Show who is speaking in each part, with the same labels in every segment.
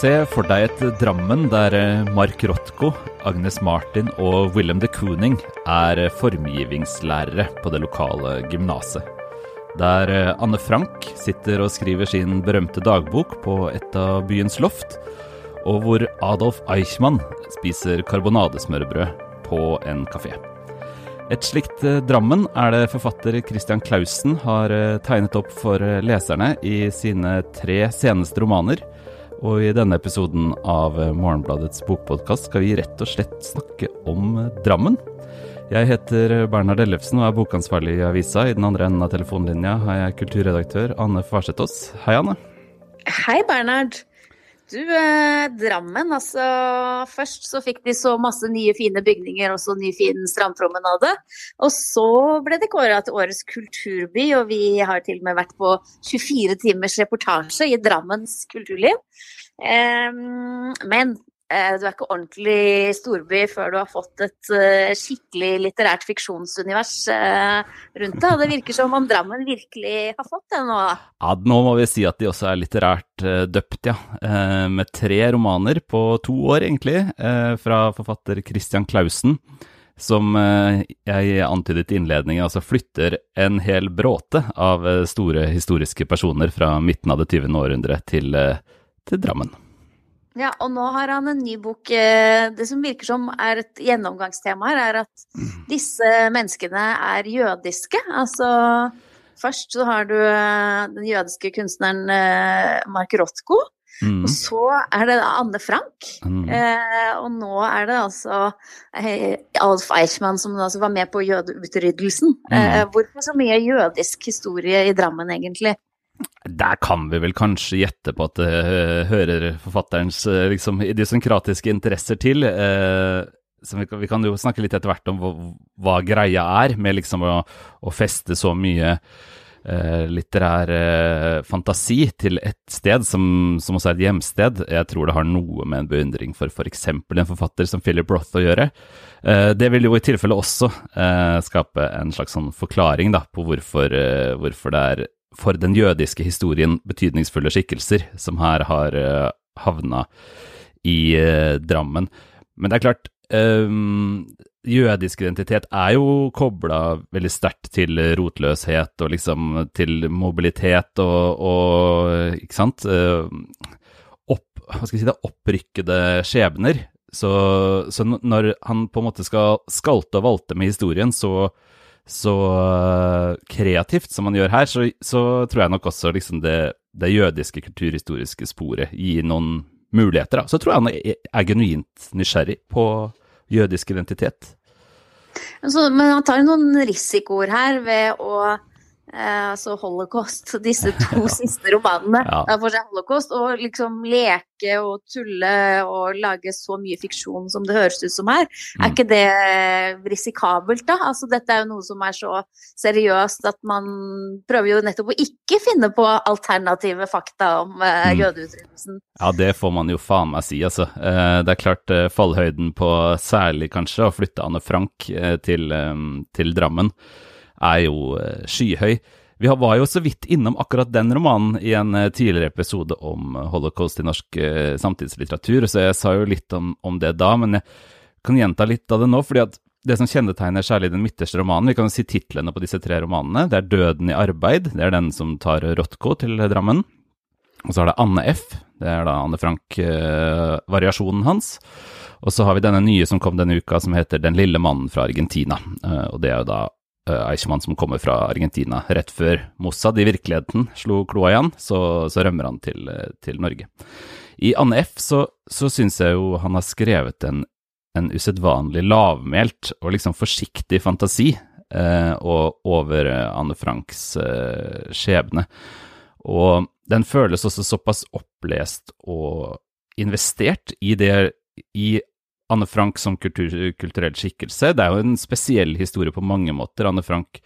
Speaker 1: Se for deg et Drammen der eh, Mark Rothko, Agnes Martin og Willem de Kooning er formgivingslærere på det lokale gymnaset. Der eh, Anne Frank sitter og skriver sin berømte dagbok på et av byens loft, og hvor Adolf Eichmann spiser karbonadesmørbrød på en kafé. Et slikt eh, Drammen er det forfatter Christian Clausen har tegnet opp for leserne i sine tre seneste romaner. Og i denne episoden av Morgenbladets bokpodkast skal vi rett og slett snakke om Drammen. Jeg heter Bernhard Ellefsen og er bokansvarlig i avisa. I den andre enden av telefonlinja har jeg kulturredaktør Anne Farsetås. Hei, Anne.
Speaker 2: Hei, Bernhard. Du, eh, Drammen, altså. Først så fikk de så masse nye fine bygninger og så ny fin strandpromenade. Og så ble det kåra til årets kulturby, og vi har til og med vært på 24 timers reportasje i Drammens kulturliv. Eh, men du er ikke ordentlig storby før du har fått et uh, skikkelig litterært fiksjonsunivers uh, rundt deg. Det virker som om Drammen virkelig har fått det nå.
Speaker 1: Ja, nå må vi si at de også er litterært døpt, ja. med tre romaner på to år, egentlig, fra forfatter Christian Clausen. Som jeg antydet i innledningen, altså flytter en hel bråte av store historiske personer fra midten av det 20. århundre til, til Drammen.
Speaker 2: Ja, og nå har han en ny bok. Eh, det som virker som er et gjennomgangstema her, er at mm. disse menneskene er jødiske. Altså først så har du eh, den jødiske kunstneren eh, Mark Rothko. Mm. Og så er det Anne Frank. Mm. Eh, og nå er det altså eh, Alf Eichmann som altså var med på jødeutryddelsen. Mm. Eh, hvorfor så mye jødisk historie i Drammen, egentlig?
Speaker 1: Der kan vi vel kanskje gjette på at det uh, hører forfatterens uh, liksom, idiosynkratiske interesser til. Uh, vi, kan, jo snakke litt etter hvert om hva, greia er med liksom å, å feste så mye litterær fantasi til et sted som, som, også er et hjemsted. Jeg tror det har noe med en beundring for f.eks. For en forfatter som Philip Roth å gjøre. det vil jo i tilfelle også skape en slags sånn forklaring da, på hvorfor, hvorfor det er for den jødiske historien betydningsfulle skikkelser som her har uh, havna i uh, Drammen. Men det er klart, um, jødisk identitet er jo kobla veldig sterkt til rotløshet og liksom til mobilitet og, og ikke sant opp, Hva skal jeg si det, opprykkede skjebner. Så, så, når han på en måte skal skalte og valte med historien, så så uh, kreativt som man gjør her, så, så tror jeg nok også liksom det, det, jødiske kulturhistoriske sporet gir noen muligheter. Da. Så tror jeg han er, genuint nysgjerrig på jødisk identitet.
Speaker 2: Så, men han tar noen risikoer her ved å eh, altså holocaust, disse to siste romanene ja. for seg holocaust, og liksom leke og tulle og lage så mye fiksjon som det høres ut som her. Mm. Er ikke det risikabelt, da? Altså dette er jo noe som er så seriøst at man prøver jo nettopp å ikke finne på alternative fakta om eh, mm. jødeutryddelsen.
Speaker 1: Ja, det får man jo faen meg si, altså. Eh, det er klart fallhøyden på særlig kanskje å flytte Anne Frank til, til Drammen er jo eh, skyhøy. Vi var jo så vidt innom akkurat den romanen i en eh, tidligere episode om eh, holocaust i norsk samtidslitteratur, så jeg sa jo litt om, om, det da, men jeg kan gjenta litt av det nå. fordi at det som kjennetegner særlig den midterste romanen, vi kan jo si titlene på disse tre romanene, det er 'Døden i arbeid', det er den som tar Rotko til Drammen. Og så er det Anne F, det er da Anne Frank-variasjonen hans. Og så har vi denne nye som kom denne uka, som heter 'Den lille mannen fra Argentina'. Og det er jo da Eichmann som kommer fra Argentina. Rett før Mossad i virkeligheten slo kloa igjen, så, så, rømmer han til, eh, til, Norge. I Anne F så, så syns jeg jo han har skrevet en, en usedvanlig lavmælt og liksom forsiktig fantasi uh, over Anne Franks eh, skjebne. Og den føles også såpass opplest og investert i det i Anne Frank som kultur, kulturell skikkelse. Det er jo en spesiell historie på mange måter. Anne Frank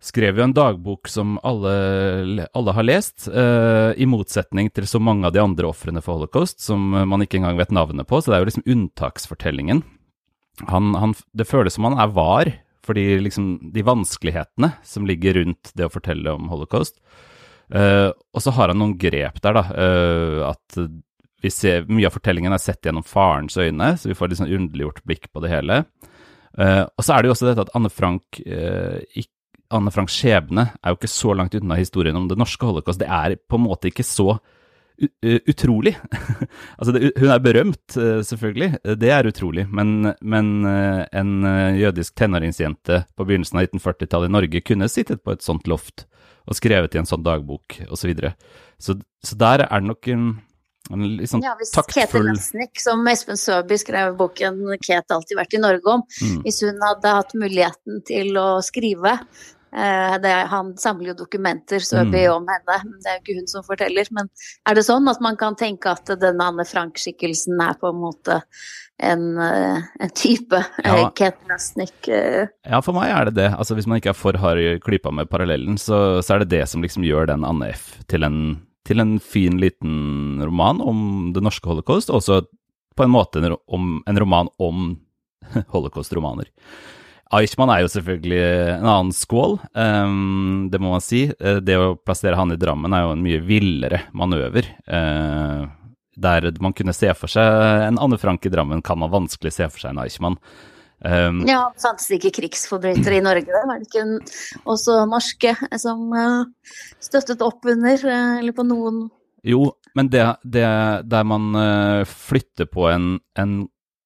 Speaker 1: skrev jo en dagbok som alle, alle har lest, uh, i motsetning til så mange av de andre ofrene for holocaust, som man ikke engang vet navnet på. Så det er jo liksom unntaksfortellingen. Han, han, det føles som han er var, fordi liksom de vanskelighetene som ligger rundt det å fortelle om holocaust. Uh, og så har han noen grep der, da. Uh, at vi ser, Mye av fortellingen er sett gjennom farens øyne, så vi får litt sånn underliggjort blikk på det hele. Uh, og så er det jo også dette at Anne Frank uh, ikke, Anne Franks skjebne er jo ikke så langt unna historien om det norske holocaust. Det er på en måte ikke så utrolig. altså, det, hun er berømt, selvfølgelig. Det er utrolig. Men, men en jødisk tenåringsjente på begynnelsen av 1940-tallet i Norge kunne sittet på et sånt loft og skrevet i en sånn dagbok, osv. Så, videre. så Så der er det nok en, litt sånn
Speaker 2: ja, hvis
Speaker 1: taktfull
Speaker 2: Kete Lesnik, som Espen Søby skrev boken 'Kate alltid vært i Norge' om,
Speaker 1: Mm.
Speaker 2: hvis hun hadde hatt muligheten til å skrive eh, det, Han samler jo dokumenter, Søby,
Speaker 1: Mm.
Speaker 2: om henne. Det er jo ikke hun som forteller. Men er det sånn at man kan tenke at denne Anne Frank-skikkelsen er på en måte en, eh, en type
Speaker 1: Ja.
Speaker 2: ja. Kate Lasnik? eh,
Speaker 1: Ja, for meg er det det. Altså, hvis man ikke er for hard i klypa med parallellen, så, så er det det som liksom gjør den Anne F. til en, til en fin, liten roman om det norske holocaust, og også på en måte en, om, en roman om holocaust-romaner. Eichmann er jo selvfølgelig en annen skål, um, det må man si. Eh, Det å plassere han i Drammen er jo en mye villere manøver. Uh, der man kunne se for seg en Anne Frank i Drammen, kan man vanskelig se for seg en Eichmann. Um,
Speaker 2: Ja, fantes det ikke krigsforbrytere i Norge? Var det ikke også norske som uh, støttet opp under, uh, eller på noen
Speaker 1: Jo, men det, det der man uh, flytter på en, en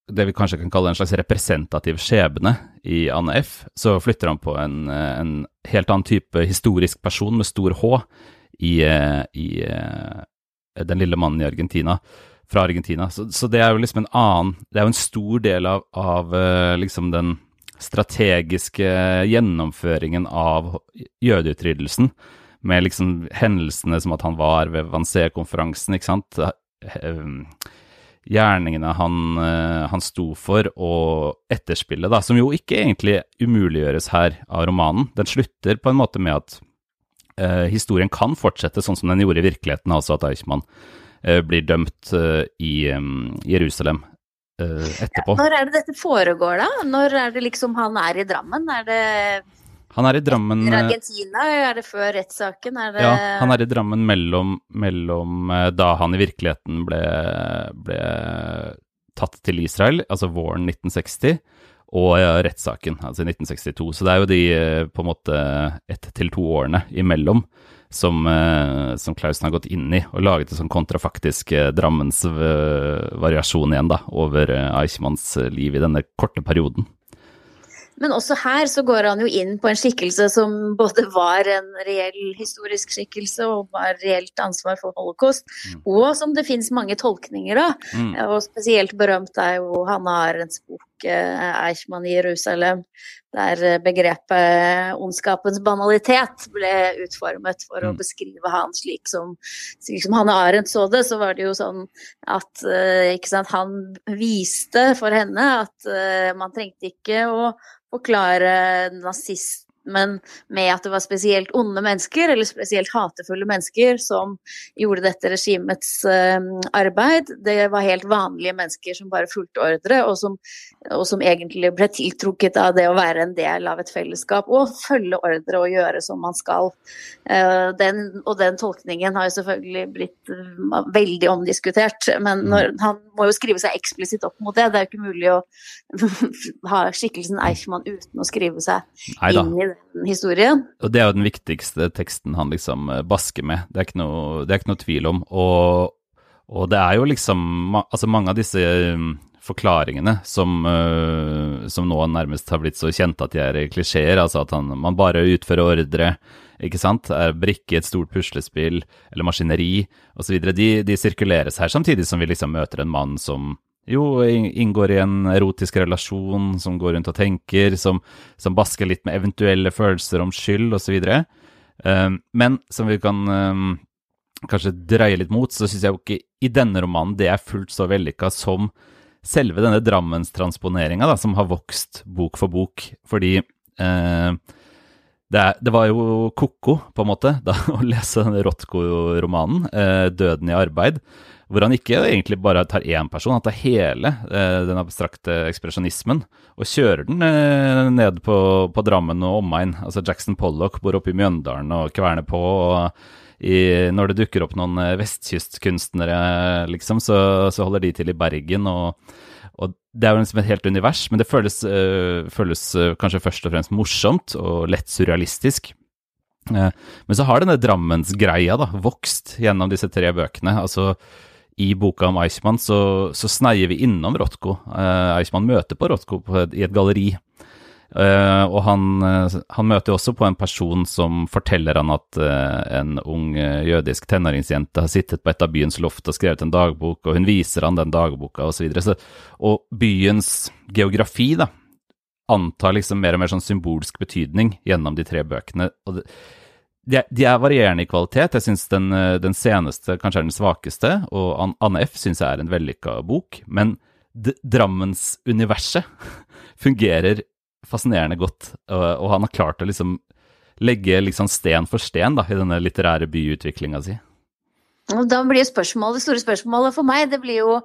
Speaker 1: det vi kanskje kan kalle en slags representativ skjebne i Anne F., så flytter han på en, en helt annen type historisk person med stor H i, i Den lille mannen i Argentina, fra Argentina. Så, så det er jo liksom en annen Det er jo en stor del av, av eh, liksom den strategiske gjennomføringen av jødeutryddelsen med liksom hendelsene som at han var ved Wannsee-konferansen, ikke sant. Eh, Gjerningene han, eh, han sto for, og etterspillet, da, som jo ikke egentlig umuliggjøres her av romanen. Den slutter på en måte med at eh, historien kan fortsette sånn som den gjorde i virkeligheten, altså at Eichmann blir dømt eh, i Jerusalem etterpå. etterpå.
Speaker 2: Når er det dette foregår, da? Når er det liksom han er i Drammen? Er det
Speaker 1: Han er i Drammen eh,
Speaker 2: Argentina? Er det før rettssaken? Det
Speaker 1: Ja, han er i Drammen mellom, mellom eh, da han i virkeligheten ble, ble tatt til Israel, altså våren 1960, og rettssaken, altså i 1962. Så det er jo de eh, på en måte ett til to årene imellom som, eh, som Klausen har gått inn i, og laget en sånn kontrafaktisk eh, Drammens variasjon igjen da, over Eichmanns liv i denne korte perioden.
Speaker 2: Men også her så går han jo inn på en skikkelse som både var en reell historisk skikkelse og var reelt ansvar for holocaust,
Speaker 1: Mm.
Speaker 2: og som det finnes mange tolkninger av.
Speaker 1: Mm.
Speaker 2: Og spesielt berømt er jo Hanna Arendts bok eh, 'Eichmann i Jerusalem', der eh, begrepet ondskapens banalitet ble utformet for å
Speaker 1: Mm.
Speaker 2: beskrive han slik som, slik som Hanne Arendt så det. Så var det jo sånn at eh, sant, han viste for henne at man trengte ikke å forklare nazismen med at det var spesielt onde mennesker, eller spesielt hatefulle mennesker, som gjorde dette regimets eh, arbeid. Det var helt vanlige mennesker som bare fulgte ordre, og som, og som egentlig ble tiltrukket av det å være en del av et fellesskap og følge ordre og gjøre som man skal. Eh, den, og den tolkningen har jo selvfølgelig blitt eh, veldig omdiskutert, men når, han må jo skrive seg eksplisitt opp mot det. Det er jo ikke mulig å ha skikkelsen Eichmann uten å skrive seg
Speaker 1: Neida.
Speaker 2: inn i den historien.
Speaker 1: Og det er jo den viktigste teksten han liksom eh, basker med, det er ikke noe, er ikke noe tvil om. Og, og det er jo liksom Altså, mange av disse um, forklaringene som, eh, som nå nærmest har blitt så kjente at de er klisjeer, altså at han, man bare utfører ordre, ikke sant, er brikke i et stort puslespill, eller maskineri, osv., de, de sirkuleres her, samtidig som vi liksom møter en mann som jo inngår i en erotisk relasjon, som går rundt og tenker, som, som basker litt med eventuelle følelser om skyld osv. Um, men som vi kan um, kanskje dreie litt mot, så syns jeg jo ikke i denne romanen det er fullt så vellykka som selve denne Drammenstransponeringa, som har vokst bok for bok. Fordi eh, det, er, det var jo ko-ko, på en måte, da, å lese denne Rotko-romanen, eh, 'Døden i arbeid', hvor han ikke egentlig bare tar én person, han tar hele eh, den abstrakte ekspresjonismen og kjører den eh, ned på, på Drammen og omegn. Altså Jackson Pollock bor oppe i Mjøndalen og kverner på. og i, når det dukker opp noen vestkystkunstnere, liksom, så, så holder de til i Bergen. og og det er jo liksom et helt univers, men det føles, øh, føles kanskje først og fremst morsomt og lett surrealistisk. Eh, men så har denne Drammensgreia vokst gjennom disse tre bøkene. altså i boka om Eichmann så, så sneier vi innom Rothko. Eh, Eichmann møter på Rothko på et, i et galleri. Eh, og han, uh, han, møter også på en person som forteller han at en ung jødisk tenåringsjente har sittet på et av byens loft og skrevet en dagbok, og hun viser han den dagboka osv. Og byens geografi da, antar liksom mer og mer sånn symbolsk betydning gjennom de tre bøkene. og det, de er, de er, varierende i kvalitet. Jeg syns den, eh, den, seneste kanskje er den svakeste, og Anne F. syns jeg er en vellykka bok. Men Drammens-universet fungerer fascinerende godt, og, og, han har klart å liksom legge liksom sten for sten da, i denne litterære byutviklinga si.
Speaker 2: Da blir spørsmålet, det store spørsmålet for meg, det blir jo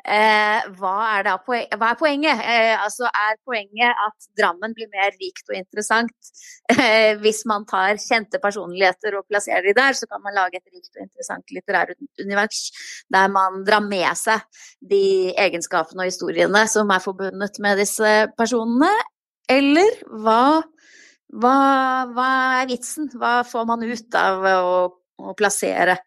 Speaker 2: Eh, hva, er poen hva, er poenget? Eh, altså, er poenget at Drammen blir mer rikt og interessant eh, hvis man tar kjente personligheter og plasserer de der, så kan man lage et rikt og interessant litterært univers der man drar med seg de egenskapene og historiene som er forbundet med disse personene? Eller hva, hva, hva er vitsen? Hva får man ut av å å plassere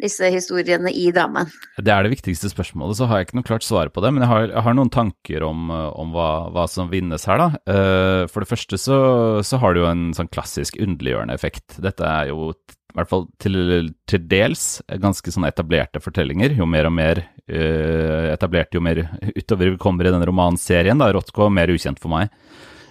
Speaker 2: disse historiene i Drammen?
Speaker 1: Det er det viktigste spørsmålet, så har jeg ikke noe klart svar på det. Men jeg har, jeg har noen tanker om, om hva, hva, som vinnes her, da. Uh, for det første så, så, har det jo en sånn klassisk underliggjørende effekt. Dette er jo i hvert fall til, til dels ganske sånn etablerte fortellinger. Jo mer og mer uh, etablert, jo mer utover vi kommer i denne romanserien. da, Rotko mer ukjent for meg,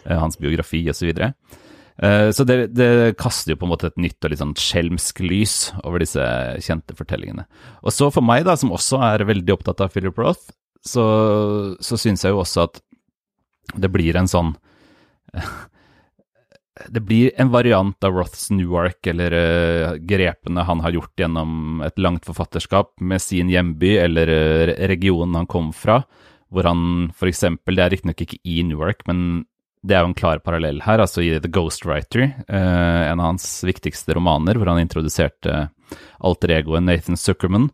Speaker 1: uh, hans biografi osv. Eh, så det, det, kaster jo på en måte et nytt og litt sånn skjelmsk lys over disse kjente fortellingene. Og så for meg, da, som også er veldig opptatt av Philip Roth, så, så syns jeg jo også at det blir en sånn Det blir en variant av Roths Newark, eller uh, grepene han har gjort gjennom et langt forfatterskap med sin hjemby eller uh, regionen han kom fra, hvor han eksempel, det er riktignok ikke i Newark, men det er jo en klar parallell her, altså i The Ghostwriter, eh, en av hans viktigste romaner, hvor han introduserte alter egoet Nathan Zuckerman,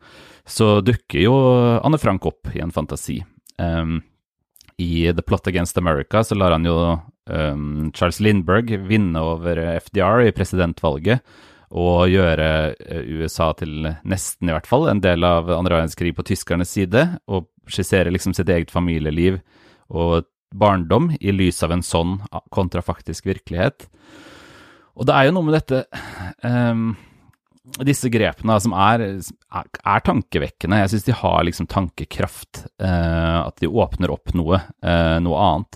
Speaker 1: så dukker jo Anne Frank opp i en fantasi. Um, I The Plot Against America så lar han jo um, Charles Lindberg vinne over FDR i presidentvalget, og gjøre eh, USA til nesten, i hvert fall, en del av andre verdenskrig på tyskernes side, og skissere liksom sitt eget familieliv og barndom i lys av en sånn kontrafaktisk virkelighet. Og det er jo noe med dette um, Disse grepene som er, er tankevekkende. Jeg syns de har liksom tankekraft. Uh, at de åpner opp noe, uh, noe annet.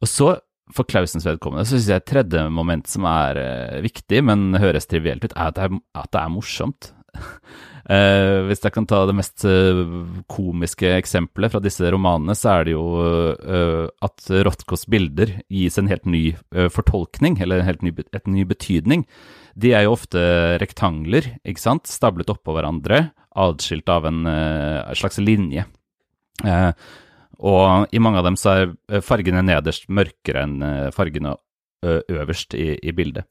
Speaker 1: Og så, for Clausens vedkommende, så syns jeg et tredje moment som er uh, viktig, men høres trivielt ut, er at det er, at det er morsomt. Uh, hvis jeg kan ta det mest uh, komiske eksempelet fra disse romanene, så er det jo eh, at Rothkos bilder gis en helt ny fortolkning, eller en helt ny, et ny betydning. De er jo ofte rektangler, ikke sant, stablet oppå hverandre, adskilt av en slags linje. og i mange av dem så er fargene nederst mørkere enn fargene øverst i, i bildet.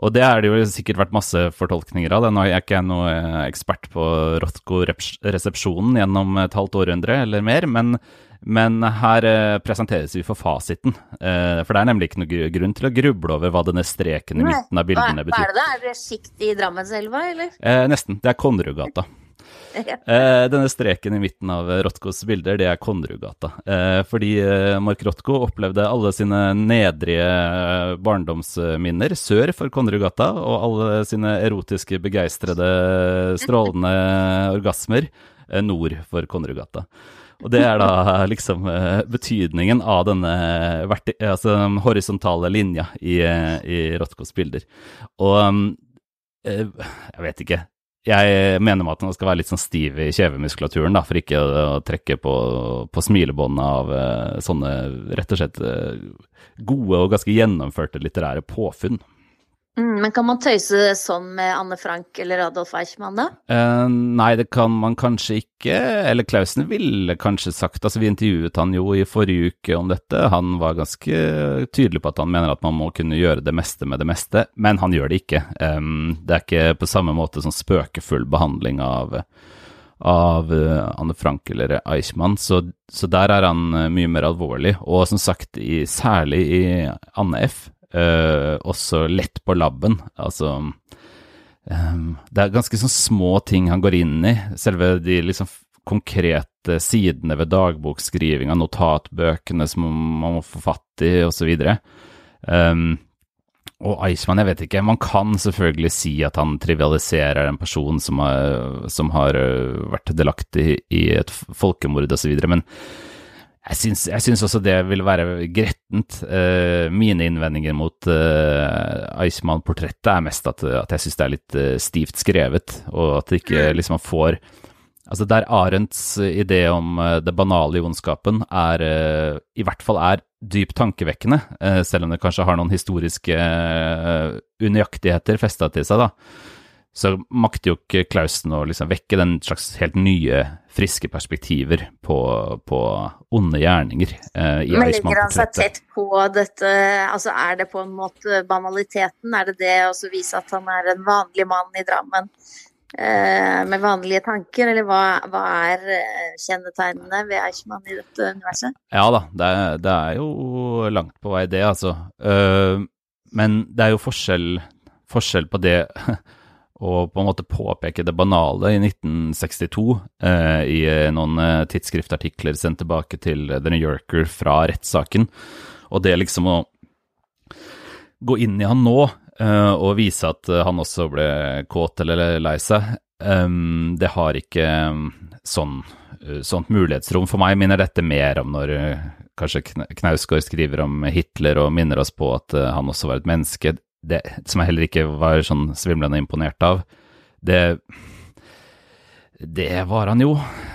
Speaker 1: Og det er det jo sikkert vært masse fortolkninger av. Nå er jeg ikke noe eh, ekspert på Rothko-resepsjonen gjennom et halvt århundre eller mer, men, men her eh, presenteres vi for fasiten. Eh, for det er nemlig ikke noe grunn til å gruble over hva denne streken i midten av bildene betyr.
Speaker 2: Hva er det da? Er det sjikt i Drammenselva, eller?
Speaker 1: Eh, nesten. Det er Konnerudgata. Eh, denne streken i midten av Rotkos bilder, det er Konnerudgata. Eh, fordi eh, Mark Rotko opplevde alle sine nedrige barndomsminner sør for Konnerudgata, og alle sine erotiske, begeistrede, strålende orgasmer eh, nord for Konnerudgata. Og det er da liksom eh, betydningen av denne altså, horisontale linja i, i Rotkos bilder. Og jeg vet ikke jeg mener med at man skal være litt sånn stiv i kjevemuskulaturen, da, for ikke å, trekke på, på smilebåndet av uh, sånne rett og slett uh, gode og ganske gjennomførte litterære påfunn.
Speaker 2: Mm, men kan man tøyse sånn med Anne Frank eller Adolf Eichmann, da?
Speaker 1: Uh, nei, det kan man kanskje ikke. Eller Klausen ville kanskje sagt Altså, vi intervjuet han jo i forrige uke om dette. Han var ganske tydelig på at han mener at man må kunne gjøre det meste med det meste, men han gjør det ikke. Um, det er ikke på samme måte som spøkefull behandling av av uh, Anne Frank eller Eichmann, så, så, der er han mye mer alvorlig. Og som sagt, i, særlig i Anne F uh, også lett på labben. Altså um, Det er ganske sånn små ting han går inn i. Selve de liksom konkrete sidene ved dagbokskrivinga, notatbøkene som man må få fatt i, osv. Um, og Eichmann, jeg vet ikke. Man kan selvfølgelig si at han trivialiserer en person som har, som har vært delaktig i et folkemord osv., men jeg syns, jeg syns, også det vil være grettent. Uh, mine innvendinger mot uh, Eichmann-portrettet er mest at, at jeg syns det er litt uh, stivt skrevet, og at det ikke liksom man får Altså der Arendts idé om det banale i ondskapen er i hvert fall er dypt tankevekkende, selv om det kanskje har noen historiske unøyaktigheter festa til seg, da så makter jo ikke Klausen å liksom vekke den slags helt nye, friske perspektiver på, på onde gjerninger. Eh,
Speaker 2: Men legger han seg tett på dette, altså er det på en måte banaliteten? Er det det å vise at han er en vanlig mann i Drammen eh, med vanlige tanker, eller hva, hva, er eh, kjennetegnene ved Eichmann i dette universet?
Speaker 1: Ja da, det er, det er jo langt på vei det, altså. Uh, men det er jo forskjell, forskjell på det og på en måte påpeke det banale i 1962 eh, i eh, noen eh, tidsskriftartikler sendt tilbake til The New Yorker fra rettssaken. Og det liksom å gå inn i han nå eh, og vise at eh, han også ble kåt eller lei seg, um, det har ikke sånn, sånt mulighetsrom. For meg minner dette mer om når kanskje Knausgård skriver om Hitler og minner oss på at han også var et menneske det, som jeg heller ikke var sånn svimlende imponert av, det Det var han jo,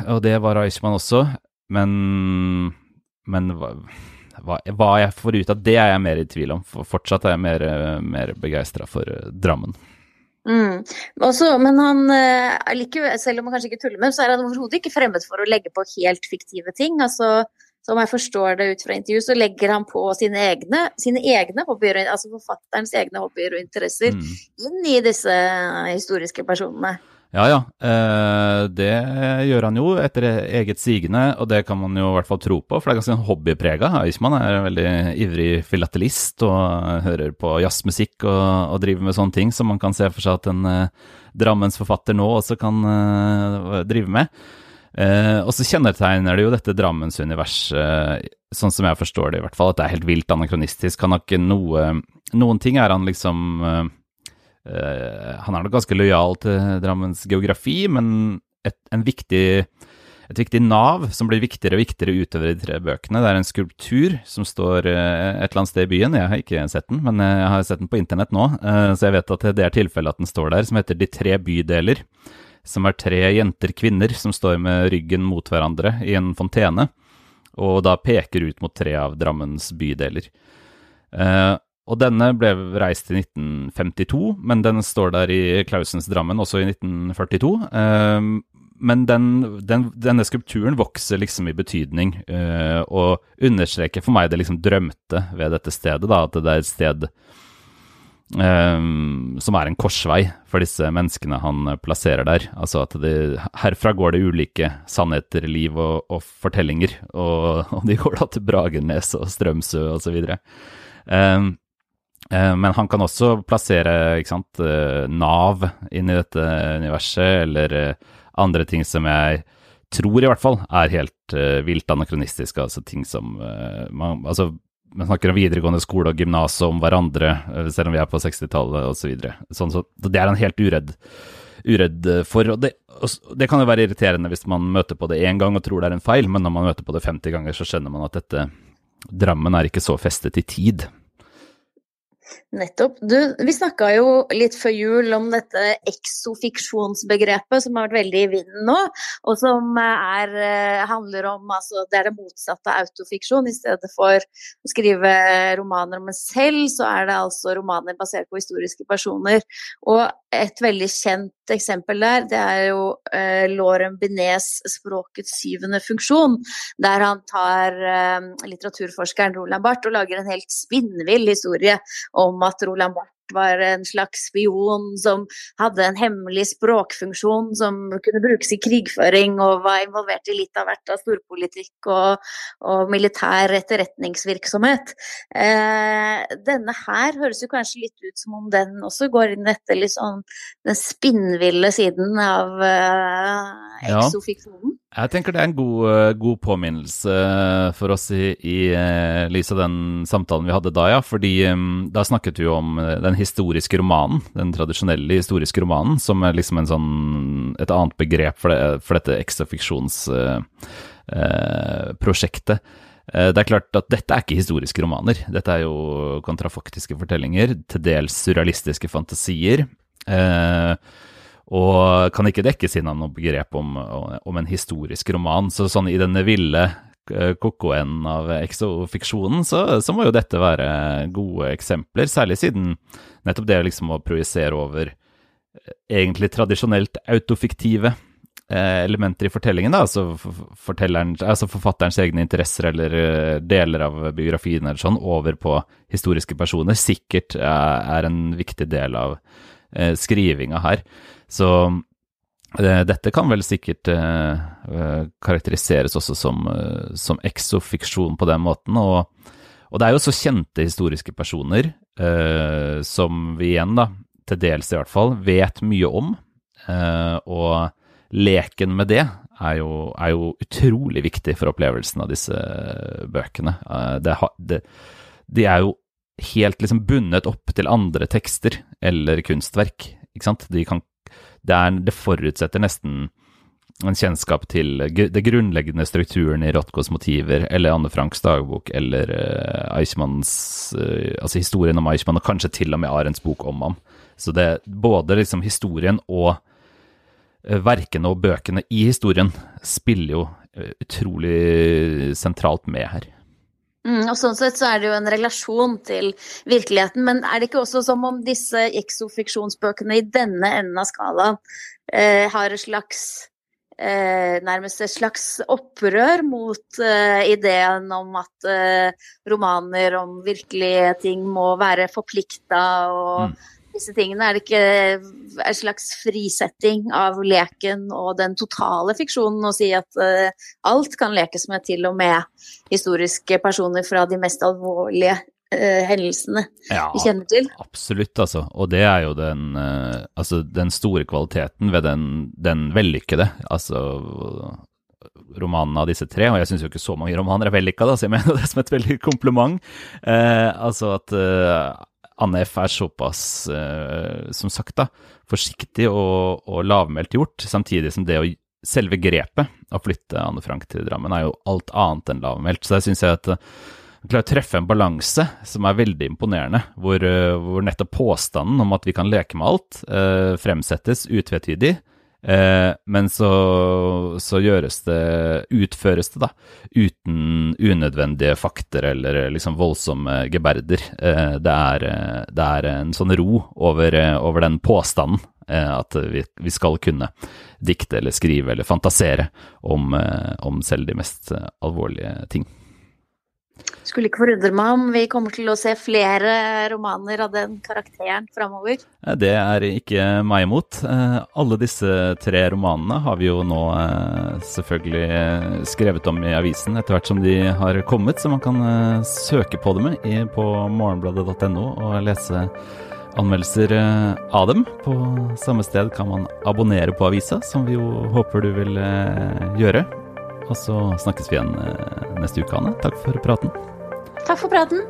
Speaker 1: og det var Eichmann også, men Men hva, hva, jeg får ut av det, er jeg mer i tvil om. For fortsatt er jeg mer, mer begeistra for uh, Drammen.
Speaker 2: Mm. Også, men han uh, likevel, selv om han kanskje ikke tuller med, så er han overhodet ikke fremmed for å legge på helt fiktive ting. altså som jeg forstår det ut fra intervjuet, så legger han på sine egne, sine egne hobbyer, altså forfatterens egne hobbyer og interesser, mm. inn i disse historiske personene.
Speaker 1: Ja ja, eh, det gjør han jo etter eget sigende, og det kan man jo i hvert fall tro på, for det er ganske hobbyprega. Eichmann er en veldig ivrig filatelist og hører på jazzmusikk og, og, driver med sånne ting som man kan se for seg at en eh, Drammensforfatter nå også kan eh, drive med. Eh, og så kjennetegner det jo dette Drammens-universet, sånn som jeg forstår det i hvert fall, at det er helt vilt anakronistisk. Han har ikke noe Noen ting er han liksom eh, eh, Han er nok ganske lojal til Drammens geografi, men et, viktig, et viktig nav som blir viktigere og viktigere utover de tre bøkene. Det er en skulptur som står eh, et eller annet sted i byen. Jeg har ikke sett den, men jeg har sett den på internett nå, eh, så jeg vet at det er tilfellet at den står der, som heter De tre bydeler som er tre jenter-kvinner som står med ryggen mot hverandre i en fontene, og da peker ut mot tre av Drammens bydeler. Eh, og denne ble reist i 1952, men den står der i Clausens Drammen også i 1942. Eh, men den, den, denne skulpturen vokser liksom i betydning, eh, og understreker for meg det liksom drømte ved dette stedet, da, at det er et sted Um, som er en korsvei for disse menneskene han plasserer der. Altså at det, herfra går det ulike sannheter, liv og, og fortellinger, og, og, de går da til Bragernes og Strømsø osv. Um, um, men han kan også plassere sant, uh, Nav inn i dette universet, eller uh, andre ting som jeg tror i hvert fall er helt vilt anakronistisk, altså ting som man, altså man snakker om videregående skole og gymnas om hverandre, eh, selv om vi er på 60-tallet osv. Så videre. sånn, så det er han helt uredd, uredd for. Og det, og det, kan jo være irriterende hvis man møter på det én gang og tror det er en feil, men når man møter på det 50 ganger, så skjønner man at dette Drammen er ikke så festet i tid.
Speaker 2: Nettopp. Du, vi snakka jo litt før jul om dette exofiksjonsbegrepet som har vært veldig i vinden nå, og som er, eh, handler om altså, Det er det motsatte av autofiksjon. I stedet for å skrive romaner om en selv, så er det altså romaner basert på historiske personer. Og et veldig kjent eksempel der, det er jo eh, Lauren Binets 'Språkets syvende funksjon', der han tar eh, litteraturforskeren Roland Barth og lager en helt spinnvill historie om at Roland Barth var en slags spion som hadde en hemmelig språkfunksjon som kunne brukes i krigføring og var involvert i litt av hvert av storpolitikk og, og militær etterretningsvirksomhet. Eh, denne her høres jo kanskje litt ut som om den også går inn etter liksom den spinnville siden av eh, exofiksjonen.
Speaker 1: Jeg tenker det er en god, eh, god påminnelse eh, for oss i, i uh, lys av den samtalen vi hadde da, ja. Fordi da snakket vi jo om den historiske romanen, den tradisjonelle historiske romanen, som er liksom sånn, et annet begrep for, det, for dette ekstrafiksjonsprosjektet. Uh, det er klart at dette er ikke historiske romaner. Dette er jo kontrafaktiske fortellinger, til dels surrealistiske fantasier. Uh, og kan ikke dekkes inn av noe begrep om, om, en historisk roman. Så sånn i denne ville eh, koko-enden av exofiksjonen, så, så, må jo dette være gode eksempler. Særlig siden nettopp det liksom å projisere over eh, egentlig tradisjonelt autofiktive eh, elementer i fortellingen, da, altså, altså forfatterens egne interesser eller deler av biografien eller sånn, over på historiske personer, sikkert er en viktig del av skrivinga her. Så uh, dette kan vel sikkert uh, karakteriseres også som, som exofiksjon på den måten. Og, og, det er jo så kjente historiske personer som vi igjen, da, til dels i hvert fall, vet mye om. og leken med det er jo, er jo, utrolig viktig for opplevelsen av disse bøkene. Det, det, de er jo helt liksom bundet opp til andre tekster eller kunstverk. Ikke sant? De kan det, er, det forutsetter nesten en kjennskap til det grunnleggende strukturen i Rotkos motiver, eller Anne Franks dagbok, eller uh, Eichmanns uh, Altså historien om Eichmann, og kanskje til og med Arends bok om ham. Så det både liksom historien og uh, verkene og bøkene i historien spiller jo utrolig sentralt med her.
Speaker 2: Mm, og sånn sett så er det jo en relasjon til virkeligheten, men er det ikke også som om disse exofiksjonsbøkene i denne enden av skalaen eh, har et slags eh, nærmest et slags opprør mot eh, ideen om at eh, romaner om virkelige ting må være forplikta og mm disse tingene? Er det ikke en slags frisetting av leken og den totale fiksjonen å si at uh, alt kan lekes med, til og med historiske personer fra de mest alvorlige uh, hendelsene ja, vi kjenner til?
Speaker 1: Absolutt, altså. Og det er jo den, uh, altså, den store kvaliteten ved den, den vellykkede. Altså romanene av disse tre, og jeg syns jo ikke så mange romaner er vellykka, så jeg mener det som et veldig kompliment. Eh, altså at eh, Anne F er såpass, eh, som sagt, da, forsiktig og, og, lavmælt gjort, samtidig som det å selve grepet å flytte Anne Frank til Drammen er jo alt annet enn lavmælt. Så der syns jeg at hun klarer å treffe en balanse som er veldig imponerende, hvor, uh, hvor, nettopp påstanden om at vi kan leke med alt, eh, fremsettes utvetydig Eh, men så, så, gjøres det Utføres det, da, uten unødvendige fakter eller liksom voldsomme geberder. Eh, det, er, det, er, en sånn ro over, over den påstanden eh, at vi, vi, skal kunne dikte eller skrive eller fantasere om, eh, om selv de mest alvorlige ting.
Speaker 2: Skulle ikke forundre meg om vi kommer til å se flere romaner av den karakteren framover.
Speaker 1: Det er ikke meg imot. Eh, alle disse tre romanene har vi jo nå eh, selvfølgelig skrevet om i avisen etter hvert som de har kommet, så man kan eh, søke på dem på morgenbladet.no og lese anmeldelser av dem. På samme sted kan man abonnere på avisa, som vi jo håper du vil gjøre. Og så snakkes vi igjen neste uke, Anne. Takk for praten.
Speaker 2: Takk for praten.